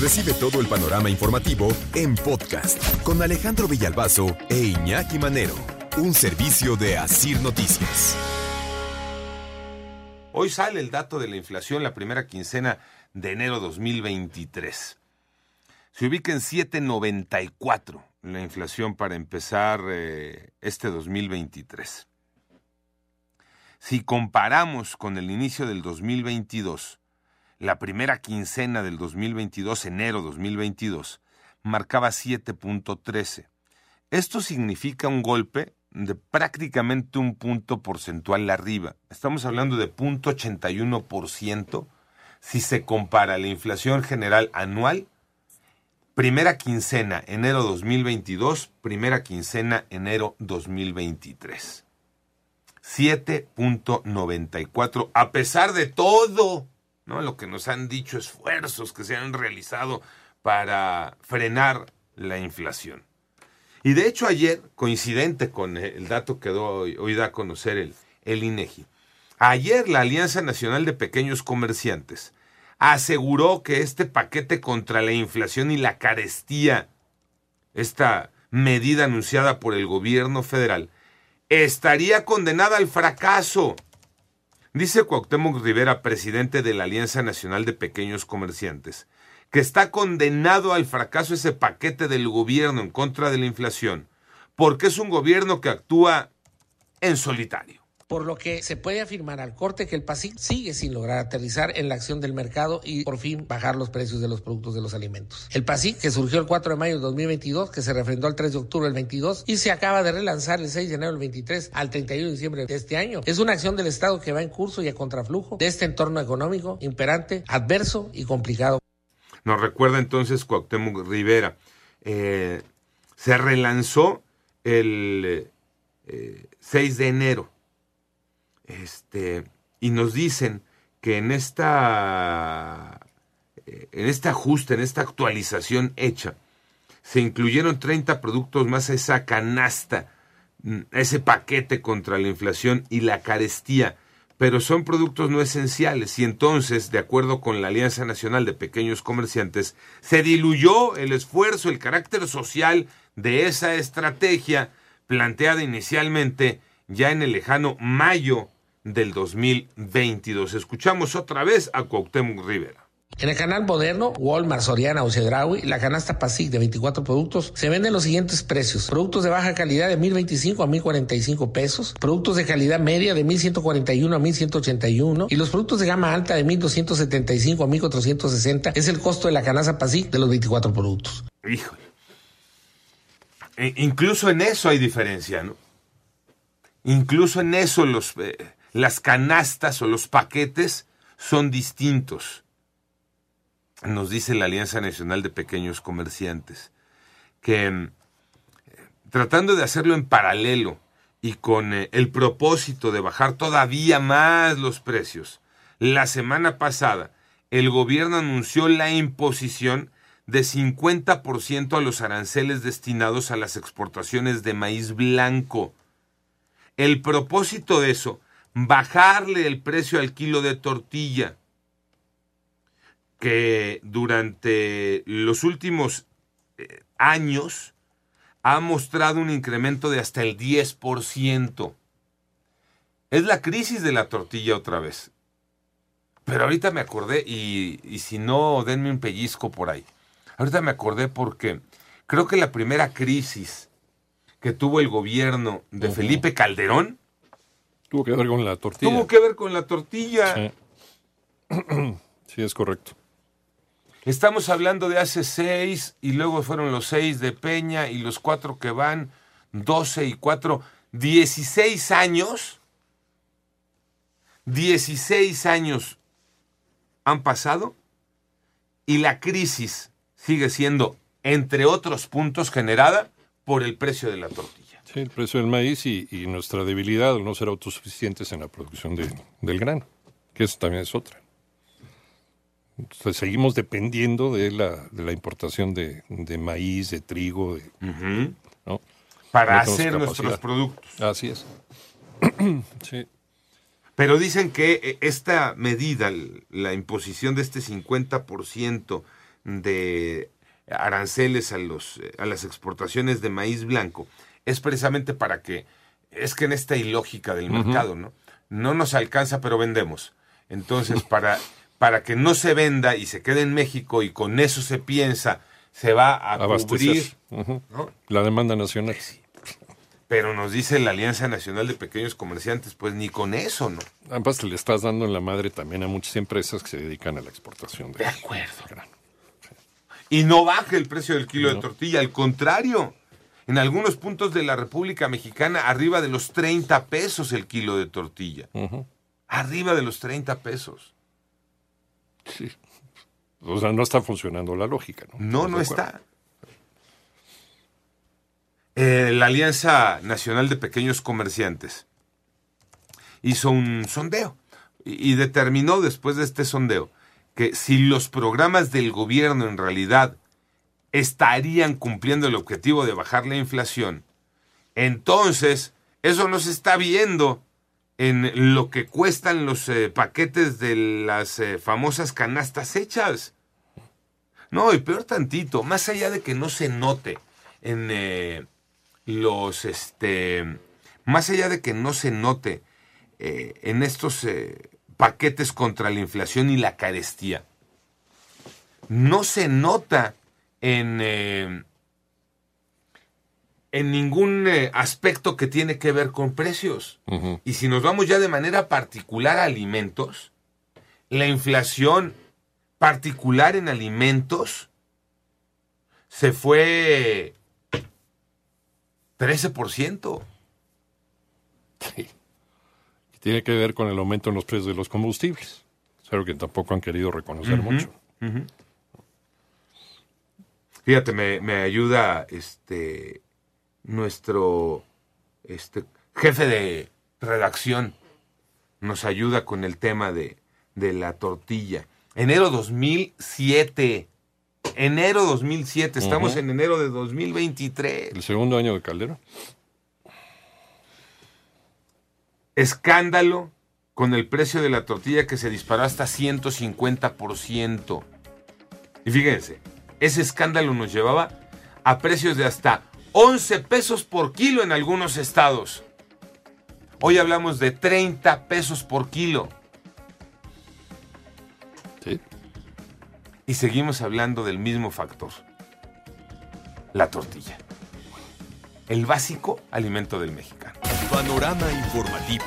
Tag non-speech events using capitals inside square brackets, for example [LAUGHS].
Recibe todo el panorama informativo en podcast con Alejandro Villalbazo e Iñaki Manero, un servicio de Asir Noticias. Hoy sale el dato de la inflación la primera quincena de enero 2023. Se ubica en 7.94 la inflación para empezar eh, este 2023. Si comparamos con el inicio del 2022, la primera quincena del 2022, enero 2022, marcaba 7.13. Esto significa un golpe de prácticamente un punto porcentual arriba. Estamos hablando de 0.81% si se compara la inflación general anual, primera quincena enero 2022, primera quincena enero 2023. 7.94, a pesar de todo, Lo que nos han dicho esfuerzos que se han realizado para frenar la inflación. Y de hecho ayer, coincidente con el dato que hoy da a conocer el, el INEGI, ayer la Alianza Nacional de Pequeños Comerciantes aseguró que este paquete contra la inflación y la carestía, esta medida anunciada por el gobierno federal, estaría condenada al fracaso. Dice Cuauhtémoc Rivera, presidente de la Alianza Nacional de Pequeños Comerciantes, que está condenado al fracaso ese paquete del gobierno en contra de la inflación, porque es un gobierno que actúa en solitario por lo que se puede afirmar al corte que el PASIC sigue sin lograr aterrizar en la acción del mercado y por fin bajar los precios de los productos de los alimentos. El PASIC, que surgió el 4 de mayo de 2022, que se refrendó el 3 de octubre del 22 y se acaba de relanzar el 6 de enero del 23 al 31 de diciembre de este año, es una acción del Estado que va en curso y a contraflujo de este entorno económico imperante, adverso y complicado. Nos recuerda entonces Cuauhtémoc Rivera. Eh, se relanzó el 6 eh, de enero este, y nos dicen que en esta eh, en este ajuste, en esta actualización hecha, se incluyeron 30 productos más a esa canasta, mm, ese paquete contra la inflación y la carestía, pero son productos no esenciales. Y entonces, de acuerdo con la Alianza Nacional de Pequeños Comerciantes, se diluyó el esfuerzo, el carácter social de esa estrategia planteada inicialmente ya en el lejano mayo del 2022. Escuchamos otra vez a Cuauhtémoc Rivera. En el canal moderno, Walmart, Soriana o la canasta PASIC de 24 productos se venden los siguientes precios. Productos de baja calidad de 1025 a 1045 pesos, productos de calidad media de 1141 a 1181 y los productos de gama alta de 1275 a 1460 es el costo de la canasta PASIC de los 24 productos. Híjole. E incluso en eso hay diferencia, ¿no? Incluso en eso los... Eh, las canastas o los paquetes son distintos, nos dice la Alianza Nacional de Pequeños Comerciantes, que mm, tratando de hacerlo en paralelo y con eh, el propósito de bajar todavía más los precios, la semana pasada el gobierno anunció la imposición de 50% a los aranceles destinados a las exportaciones de maíz blanco. El propósito de eso bajarle el precio al kilo de tortilla, que durante los últimos eh, años ha mostrado un incremento de hasta el 10%. Es la crisis de la tortilla otra vez. Pero ahorita me acordé, y, y si no, denme un pellizco por ahí. Ahorita me acordé porque creo que la primera crisis que tuvo el gobierno de Felipe Calderón Tuvo que ver con la tortilla. Tuvo que ver con la tortilla. Sí, [CLEARS THROAT] sí es correcto. Estamos hablando de hace seis y luego fueron los seis de Peña y los cuatro que van, doce y cuatro, dieciséis años. Dieciséis años han pasado y la crisis sigue siendo, entre otros puntos, generada por el precio de la tortilla el precio del maíz y, nuestra debilidad al no ser autosuficientes en la producción del grano, que eso también es otra. Entonces, seguimos dependiendo de la, de la importación de, maíz, de trigo, para hacer nuestros productos. Así es. [CLEARS THROAT] sí. Pero dicen que eh, esta medida, la imposición de este 50% de aranceles a, los, a las exportaciones de maíz blanco es precisamente para que, es que en esta ilógica del mercado, ¿no? No nos alcanza, pero vendemos. Entonces, [LAUGHS] para, para que no se venda y se quede en México y con eso se piensa, se va a cubrir la demanda nacional. Pero nos dice la Alianza Nacional de Pequeños Comerciantes, pues ni con eso, ¿no? Además, le estás dando en la madre también a muchas empresas que se dedican a la exportación de, de acuerdo. Y no baja el precio del kilo de tortilla, al contrario. En algunos puntos de la República Mexicana, arriba de los 30 pesos el kilo de tortilla. Arriba de los 30 pesos. Sí. O sea, no está funcionando la lógica, ¿no? No, no está. Eh, la Alianza Nacional de Pequeños Comerciantes hizo un sondeo y determinó después de este sondeo que si los programas del gobierno en realidad estarían cumpliendo el objetivo de bajar la inflación, entonces eso no se está viendo en lo que cuestan los eh, paquetes de las eh, famosas canastas hechas. No, y peor tantito, más allá de que no se note en eh, los, este, más allá de que no se note en estos paquetes contra la inflación y la carestía. No se nota en, eh, en ningún eh, aspecto que tiene que ver con precios. Y si nos vamos ya de manera particular a alimentos, la inflación particular en alimentos se fue 13%. Sí tiene que ver con el aumento en los precios de los combustibles. Es algo que tampoco han querido reconocer mucho. Fíjate, me, ayuda este nuestro este, jefe de redacción. Nos ayuda con el tema de, de la tortilla. Enero 2007. Enero 2007. Estamos en enero de 2023. ¿El segundo año de Caldero? Escándalo con el precio de la tortilla que se disparó hasta 150%. Y fíjense, ese escándalo nos llevaba a precios de hasta 11 pesos por kilo en algunos estados. Hoy hablamos de 30 pesos por kilo. Sí. Y seguimos hablando del mismo factor. La tortilla. El básico alimento del mexicano. Panorama informativo.